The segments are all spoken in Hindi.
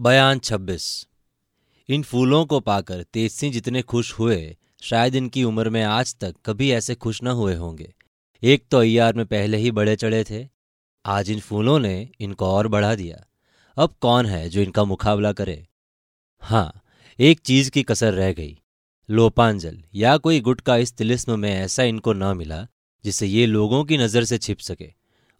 बयान छब्बीस। इन फूलों को पाकर तेज सिंह जितने खुश हुए, शायद इनकी उम्र में आज तक कभी ऐसे खुश न हुए होंगे। एक तो अयार में पहले ही बड़े चढ़े थे। आज इन फूलों ने इनको और बढ़ा दिया। अब कौन है जो इनका मुकाबला करे? हाँ एक चीज़ की कसर रह गई। लोपांजल या कोई गुट का इस तिलिस्म में ऐसा इनको न मिला जिसे ये लोगों की नज़र से छिप सके।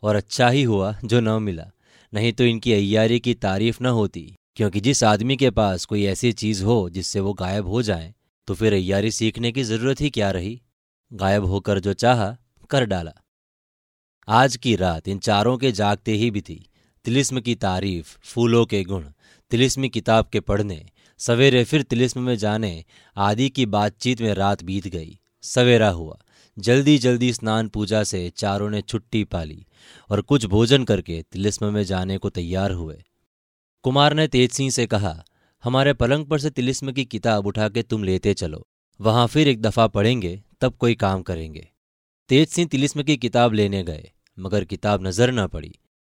और अच्छा ही हुआ जो न मिला, नहीं तो इनकी अय्यारी की तारीफ़ न होती। क्योंकि जिस आदमी के पास कोई ऐसी चीज़ हो जिससे वो गायब हो जाए तो फिर अय्यारी सीखने की ज़रूरत ही क्या रही? गायब होकर जो चाहा, कर डाला। आज की रात इन चारों के जागते ही भी थी तिलिस्म की तारीफ़, फूलों के गुण, तिलिस्मी किताब के पढ़ने, सवेरे फिर तिलिस्म में जाने, आदि की बातचीत में रात बीत गई। सवेरा हुआ। जल्दी जल्दी स्नान पूजा से चारों ने छुट्टी पाली और कुछ भोजन करके तिलिस्म में जाने को तैयार हुए। कुमार ने तेज सिंह से कहा, हमारे पलंग पर से तिलिस्म की किताब उठा के तुम लेते चलो। वहाँ फिर एक दफ़ा पढ़ेंगे, तब कोई काम करेंगे। तेज सिंह तिलिस्म की किताब लेने गए, मगर किताब नज़र न पड़ी।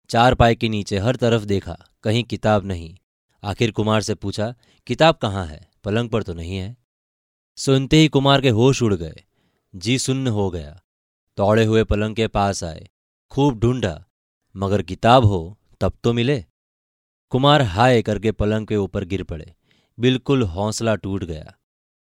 चार पाए के नीचे हर तरफ़ देखा, कहीं किताब नहीं। आखिर कुमार से पूछा, किताब कहाँ है? पलंग पर तो नहीं है? सुनते ही कुमार के होश उड़ गए। जी सुन्न हो गया। दौड़े हुए पलंग के पास आए। खूब ढूंढा, मगर किताब हो, तब तो मिले। कुमार हाय करके पलंग के ऊपर गिर पड़े। बिल्कुल हौसला टूट गया।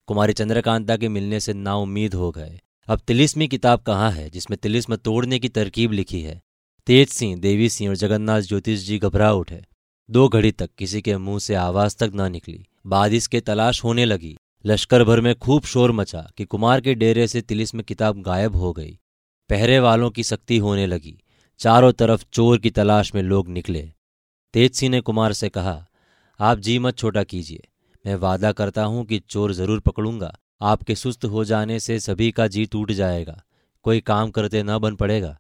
कुमारी चंद्रकांता के मिलने से ना उम्मीद हो गए। अब तिलिस्मी किताब कहाँ है, जिसमें तिलिस्म तोड़ने की तरकीब लिखी है? तेज सिंह, देवी सिंह और जगन्नाथ ज्योतिष जी घबरा उठे। दो घड़ी तक किसी के मुँह से आवाज़ तक न निकली। बाद इसके तलाश होने लगी। लश्कर भर में खूब शोर मचा कि कुमार के डेरे से तिलिस्म किताब गायब हो गई। पहरे वालों की सख्ती होने लगी। चारों तरफ़ चोर की तलाश में लोग निकले। तेज सिंह ने कुमार से कहा, आप जी मत छोटा कीजिए। मैं वादा करता हूँ कि चोर ज़रूर पकड़ूँगा। आपके सुस्त हो जाने से सभी का जी टूट जाएगा। कोई काम करते न बन पड़ेगा।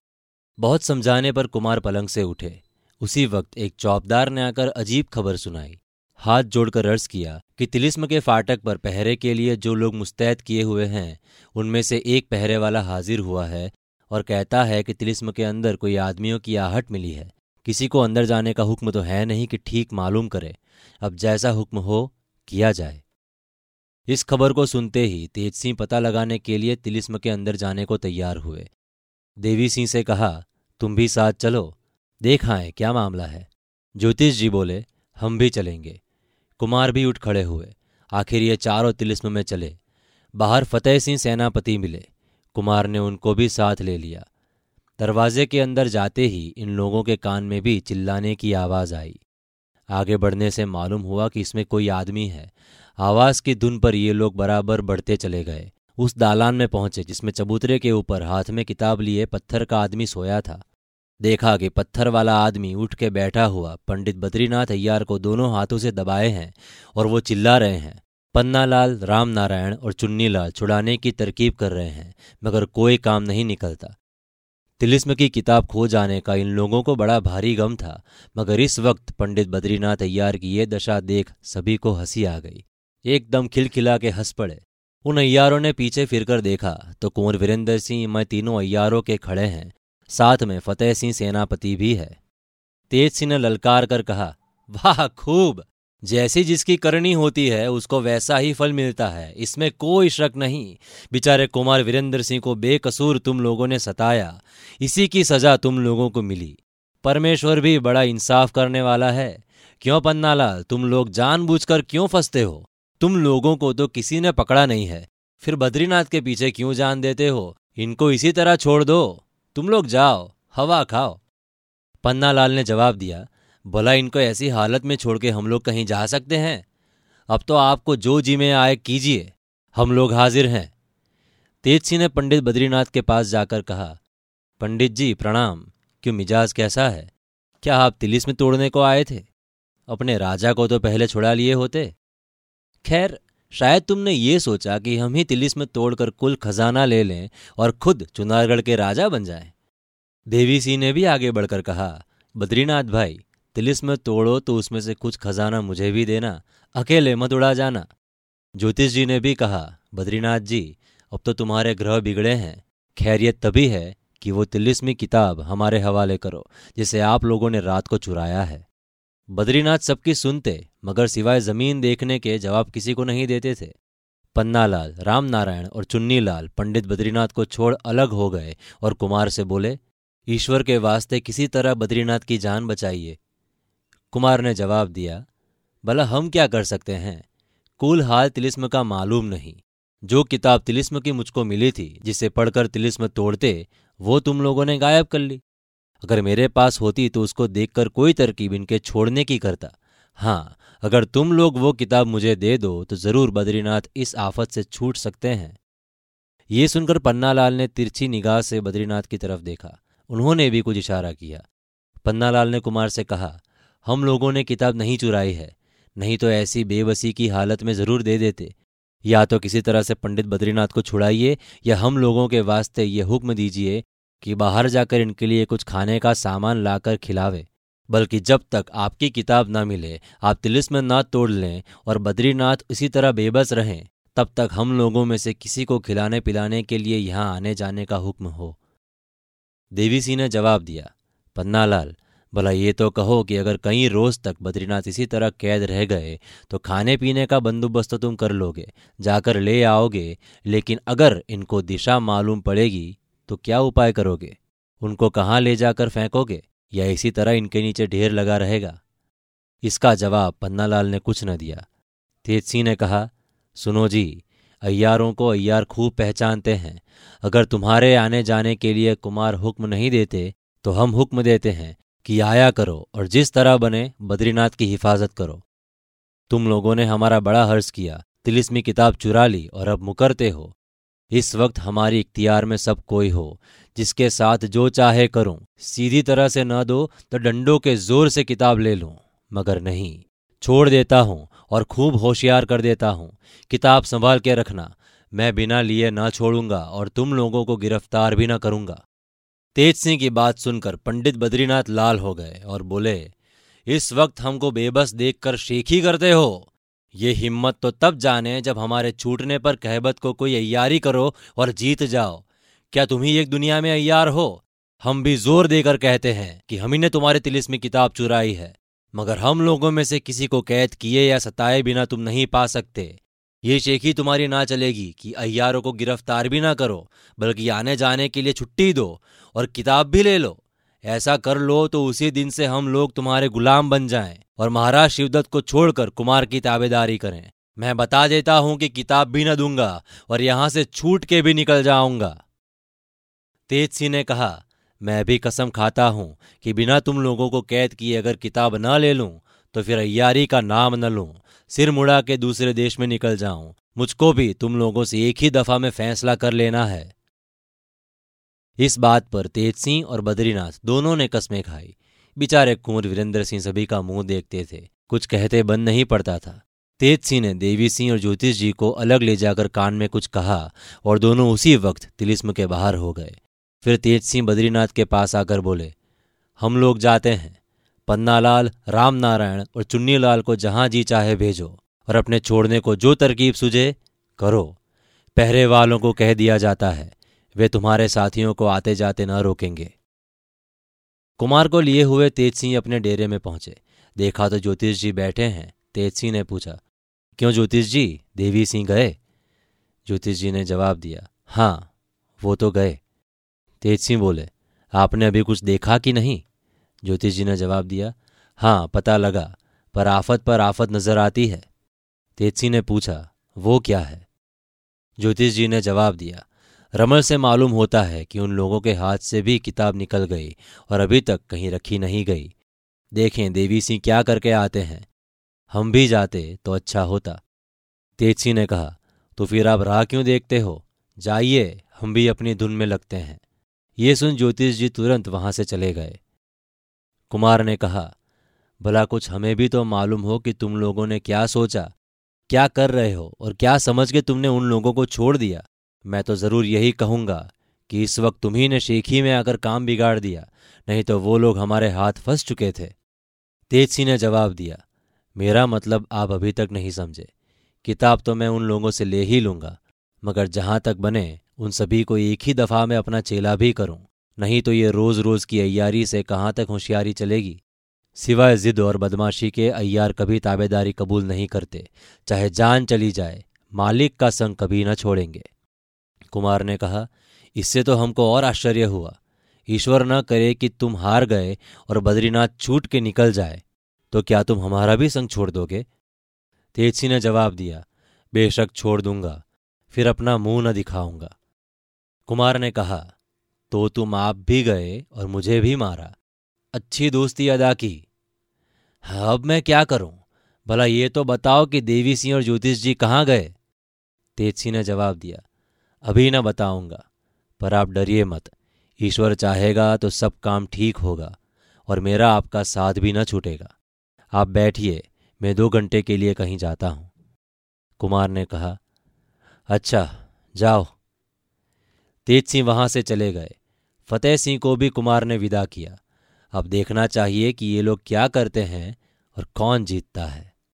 बहुत समझाने पर कुमार पलंग से उठे। उसी वक्त एक चौबदार ने आकर अजीब खबर सुनाई। हाथ जोड़कर अर्ज़ किया कि तिलिस्म के फाटक पर पहरे के लिए जो लोग मुस्तैद किए हुए हैं, उनमें से एक पहरे वाला हाजिर हुआ है और कहता है कि तिलिस्म के अंदर कोई आदमियों की आहट मिली है। किसी को अंदर जाने का हुक्म तो है नहीं कि ठीक मालूम करे। अब जैसा हुक्म हो, किया जाए। इस खबर को सुनते ही तेज सिंह पता लगाने के लिए तिलिस्म के अंदर जाने को तैयार हुए। देवी सिंह से कहा, तुम भी साथ चलो। देख आए, क्या मामला है? ज्योतिष जी बोले, हम भी चलेंगे। कुमार भी उठ खड़े हुए। आखिर ये चारों तिलिस्म में चले। बाहर फतेह सिंह सेनापति मिले। कुमार ने उनको भी साथ ले लिया। दरवाजे के अंदर जाते ही इन लोगों के कान में भी चिल्लाने की आवाज़ आई। आगे बढ़ने से मालूम हुआ कि इसमें कोई आदमी है। आवाज़ की धुन पर ये लोग बराबर बढ़ते चले गए। उस दालान में पहुँचे, जिसमें चबूतरे के ऊपर हाथ में किताब लिए पत्थर का आदमी सोया था। देखा कि पत्थर वाला आदमी उठ के बैठा हुआ पंडित बद्रीनाथ अय्यार को दोनों हाथों से दबाए हैं और वो चिल्ला रहे हैं। पन्नालाल राम नारायण और चुन्नीलाल छुड़ाने की तरकीब कर रहे हैं, मगर कोई काम नहीं निकलता। तिलिस्म की किताब खो जाने का इन लोगों को बड़ा भारी गम था, मगर इस वक्त पंडित बद्रीनाथ अय्यार की ये दशा देख सभी को हँसी आ गई। एकदम खिलखिला के हंस पड़े। उन अय्यारों ने पीछे फिरकर देखा तो कुंवर वीरेंद्र सिंह, मैं तीनों अय्यारों के खड़े हैं, साथ में फतेह सिंह सेनापति भी है। तेज सिंह ने ललकार कर कहा, वाह, खूब! जैसी जिसकी करनी होती है, उसको वैसा ही फल मिलता है। इसमें कोई शक नहीं। बेचारे कुमार वीरेंद्र सिंह को बेकसूर तुम लोगों ने सताया। इसी की सजा तुम लोगों को मिली। परमेश्वर भी बड़ा इंसाफ करने वाला है। क्यों पन्नालाल तुम लोग जानबूझकर क्यों फंसते हो? तुम लोगों को तो किसी ने पकड़ा नहीं है। फिर बद्रीनाथ के पीछे क्यों जान देते हो? इनको इसी तरह छोड़ दो। तुम लोग जाओ, हवा खाओ। पन्नालाल ने जवाब दिया भला इनको ऐसी हालत में छोड़ के हम लोग कहीं जा सकते हैं? अब तो आपको जो जी में आए कीजिए, हम लोग हाजिर हैं। तेज सिंह ने पंडित बद्रीनाथ के पास जाकर कहा, पंडित जी, प्रणाम, क्यों मिजाज कैसा है? क्या आप तिलिस में तोड़ने को आए थे? अपने राजा को तो पहले छुड़ा लिए होते। खैर, शायद तुमने ये सोचा कि हम ही तिलिस में तोड़कर कुल खजाना ले लें और खुद चुनारगढ़ के राजा बन जाएँ। देवी सिंह ने भी आगे बढ़कर कहा, बद्रीनाथ भाई तिलिस में तोड़ो तो उसमें से कुछ खजाना मुझे भी देना। अकेले मत उड़ा जाना। ज्योतिष जी ने भी कहा, बद्रीनाथ जी, अब तो तुम्हारे ग्रह बिगड़े हैं। खैरियत तभी है कि वो तिलिस्मी किताब हमारे हवाले करो, जिसे आप लोगों ने रात को चुराया है। बद्रीनाथ सबकी सुनते, मगर सिवाय ज़मीन देखने के जवाब किसी को नहीं देते थे। पन्नालाल, रामनारायण और चुन्नीलाल पंडित बद्रीनाथ को छोड़ अलग हो गए और कुमार से बोले, ईश्वर के वास्ते किसी तरह बद्रीनाथ की जान बचाइए। कुमार ने जवाब दिया, भला हम क्या कर सकते हैं? कुल हाल तिलिस्म का मालूम नहीं। जो किताब तिलिस्म की मुझको मिली थी, जिसे पढ़कर तिलिस्म तोड़ते, वो तुम लोगों ने गायब कर ली। अगर मेरे पास होती तो उसको देखकर कोई तरकीब इनके छोड़ने की करता। हाँ अगर तुम लोग वो किताब मुझे दे दो तो ज़रूर बद्रीनाथ इस आफत से छूट सकते हैं। ये सुनकर पन्नालाल ने तिरछी निगाह से बद्रीनाथ की तरफ़ देखा। उन्होंने भी कुछ इशारा किया। पन्नालाल ने कुमार से कहा हम लोगों ने किताब नहीं चुराई है, नहीं तो ऐसी बेबसी की हालत में ज़रूर दे देते। या तो किसी तरह से पंडित बद्रीनाथ को छुड़ाइए, या हम लोगों के वास्ते ये हुक्म दीजिए कि बाहर जाकर इनके लिए कुछ खाने का सामान लाकर खिलावे। बल्कि जब तक आपकी किताब ना मिले, आप तिलिस्म ना तोड़ लें और बद्रीनाथ इसी तरह बेबस रहें, तब तक हम लोगों में से किसी को खिलाने पिलाने के लिए यहाँ आने जाने का हुक्म हो। देवी सिंह ने जवाब दिया, पन्नालाल भला ये तो कहो कि अगर कई रोज तक बद्रीनाथ इसी तरह कैद रह गए तो खाने पीने का बंदोबस्त तुम कर लोगे, जाकर ले आओगे, लेकिन अगर इनको दिशा मालूम पड़ेगी तो क्या उपाय करोगे? उनको कहाँ ले जाकर फेंकोगे? या इसी तरह इनके नीचे ढेर लगा रहेगा? इसका जवाब पन्नालाल ने कुछ न दिया। तेजसी ने कहा, सुनो जी, अय्यारों को अय्यार खूब पहचानते हैं। अगर तुम्हारे आने जाने के लिए कुमार हुक्म नहीं देते तो हम हुक्म देते हैं। कि आया करो और जिस तरह बने बद्रीनाथ की हिफाजत करो। तुम लोगों ने हमारा बड़ा हर्ष किया, तिलिस्मी किताब चुरा ली और अब मुकरते हो। इस वक्त हमारी इख्तियार में सब कोई हो, जिसके साथ जो चाहे करूँ, सीधी तरह से न दो तो डंडों के ज़ोर से किताब ले लूँ। मगर नहीं, छोड़ देता हूँ और खूब होशियार कर देता हूँ। किताब संभाल के रखना, मैं बिना लिए ना छोड़ूँगा और तुम लोगों को गिरफ़्तार भी ना करूँगा। तेज सिंह की बात सुनकर पंडित बद्रीनाथ लाल हो गए और बोले, इस वक्त हमको बेबस देखकर शेखी करते हो। ये हिम्मत तो तब जाने जब हमारे छूटने पर कहबत को कोई अयारी करो और जीत जाओ। क्या तुम ही एक दुनिया में अयार हो? हम भी ज़ोर देकर कहते हैं कि हम ही ने तुम्हारे तिलिस में किताब चुराई है, मगर हम लोगों में से किसी को कैद किए या सताए बिना तुम नहीं पा सकते। ये शेखी तुम्हारी ना चलेगी कि अय्यारों को गिरफ़्तार भी ना करो, बल्कि आने जाने के लिए छुट्टी दो और किताब भी ले लो। ऐसा कर लो तो उसी दिन से हम लोग तुम्हारे गुलाम बन जाएँ और महाराज शिवदत्त को छोड़कर कुमार की ताबेदारी करें। मैं बता देता हूँ कि किताब भी न दूँगा और यहाँ से छूट के भी निकल जाऊँगा। तेज सिंह ने कहा, मैं भी कसम खाता हूँ कि बिना तुम लोगों को कैद किए अगर किताब न ले लूँ तो फिर अयारी का नाम न लूँ, सिर मुड़ा के दूसरे देश में निकल जाऊँ। मुझको भी तुम लोगों से एक ही दफ़ा में फैसला कर लेना है। इस बात पर तेज सिंह और बद्रीनाथ दोनों ने कस्में खाई। बेचारे कुंवर वीरेंद्र सिंह सभी का मुँह देखते थे। कुछ कहते बंद नहीं पड़ता था। तेज सिंह ने देवी सिंह और ज्योतिष जी को अलग ले जाकर कान में कुछ कहा और दोनों उसी वक्त तिलिस्म के बाहर हो गए। फिर तेज सिंह बद्रीनाथ के पास आकर बोले, हम लोग जाते हैं। पन्नालाल, रामनारायण और चुन्नीलाल को जहाँ जी चाहे भेजो और अपने छोड़ने को जो तरकीब सुझे, करो। पहरे वालों को कह दिया जाता है, वे तुम्हारे साथियों को आते जाते न रोकेंगे। कुमार को लिए हुए तेज सिंह अपने डेरे में पहुँचे। देखा तो ज्योतिष जी बैठे हैं। तेज सिंह ने पूछा, क्यों ज्योतिष जी? देवी सिंह गए? ज्योतिष जी ने जवाब दिया हाँ वो तो गए। तेज सिंह बोले, आपने अभी कुछ देखा कि नहीं? ज्योतिष जी ने जवाब दिया हाँ पता लगा, पर आफत पर आफत नज़र आती है। तेजसी ने पूछा, वो क्या है? ज्योतिष जी ने जवाब दिया, रमल से मालूम होता है कि उन लोगों के हाथ से भी किताब निकल गई और अभी तक कहीं रखी नहीं गई। देखें, देवी सिंह क्या करके आते हैं। हम भी जाते तो अच्छा होता। तेजसी ने कहा तो फिर आप राह क्यों देखते हो? जाइए, हम भी अपनी धुन में लगते हैं। ये सुन ज्योतिष जी तुरंत वहाँ से चले गए। कुमार ने कहा, भला कुछ हमें भी तो मालूम हो कि तुम लोगों ने क्या सोचा, क्या कर रहे हो और क्या समझ के तुमने उन लोगों को छोड़ दिया। मैं तो ज़रूर यही कहूँगा कि इस वक्त तुम्ही ने शेखी में आकर काम बिगाड़ दिया, नहीं तो वो लोग हमारे हाथ फंस चुके थे। तेज सिंह ने जवाब दिया, मेरा मतलब आप अभी तक नहीं समझे। किताब तो मैं उन लोगों से ले ही लूँगा, मगर जहाँ तक बने, उन सभी को एक ही दफ़ा में अपना चेला भी करूँ। नहीं तो ये रोज रोज की अयारी से कहाँ तक होशियारी चलेगी? सिवाय जिद और बदमाशी के, अय्यार कभी ताबेदारी कबूल नहीं करते। चाहे जान चली जाए, मालिक का संग कभी न छोड़ेंगे। कुमार ने कहा, इससे तो हमको और आश्चर्य हुआ। ईश्वर न करे कि तुम हार गए और बद्रीनाथ छूट के निकल जाए। तो क्या तुम हमारा भी संग छोड़ दोगे? तेजसी ने जवाब दिया, बेशक छोड़ दूँगा, फिर अपना मुँह न दिखाऊँगा। कुमार ने कहा तो तुम आप भी गए और मुझे भी मारा। अच्छी दोस्ती अदा की। हाँ, अब मैं क्या करूँ? भला ये तो बताओ कि देवी सिंह और ज्योतिष जी कहाँ गए? तेज सिंह ने जवाब दिया अभी न बताऊँगा पर आप डरिए मत। ईश्वर चाहेगा तो सब काम ठीक होगा और मेरा आपका साथ भी न छूटेगा। आप बैठिए मैं दो घंटे के लिए कहीं जाता हूँ। कुमार ने कहा अच्छा जाओ। तेज सिंह वहाँ से चले गए। फतेह सिंह को भी कुमार ने विदा किया। अब देखना चाहिए कि ये लोग क्या करते हैं और कौन जीतता है।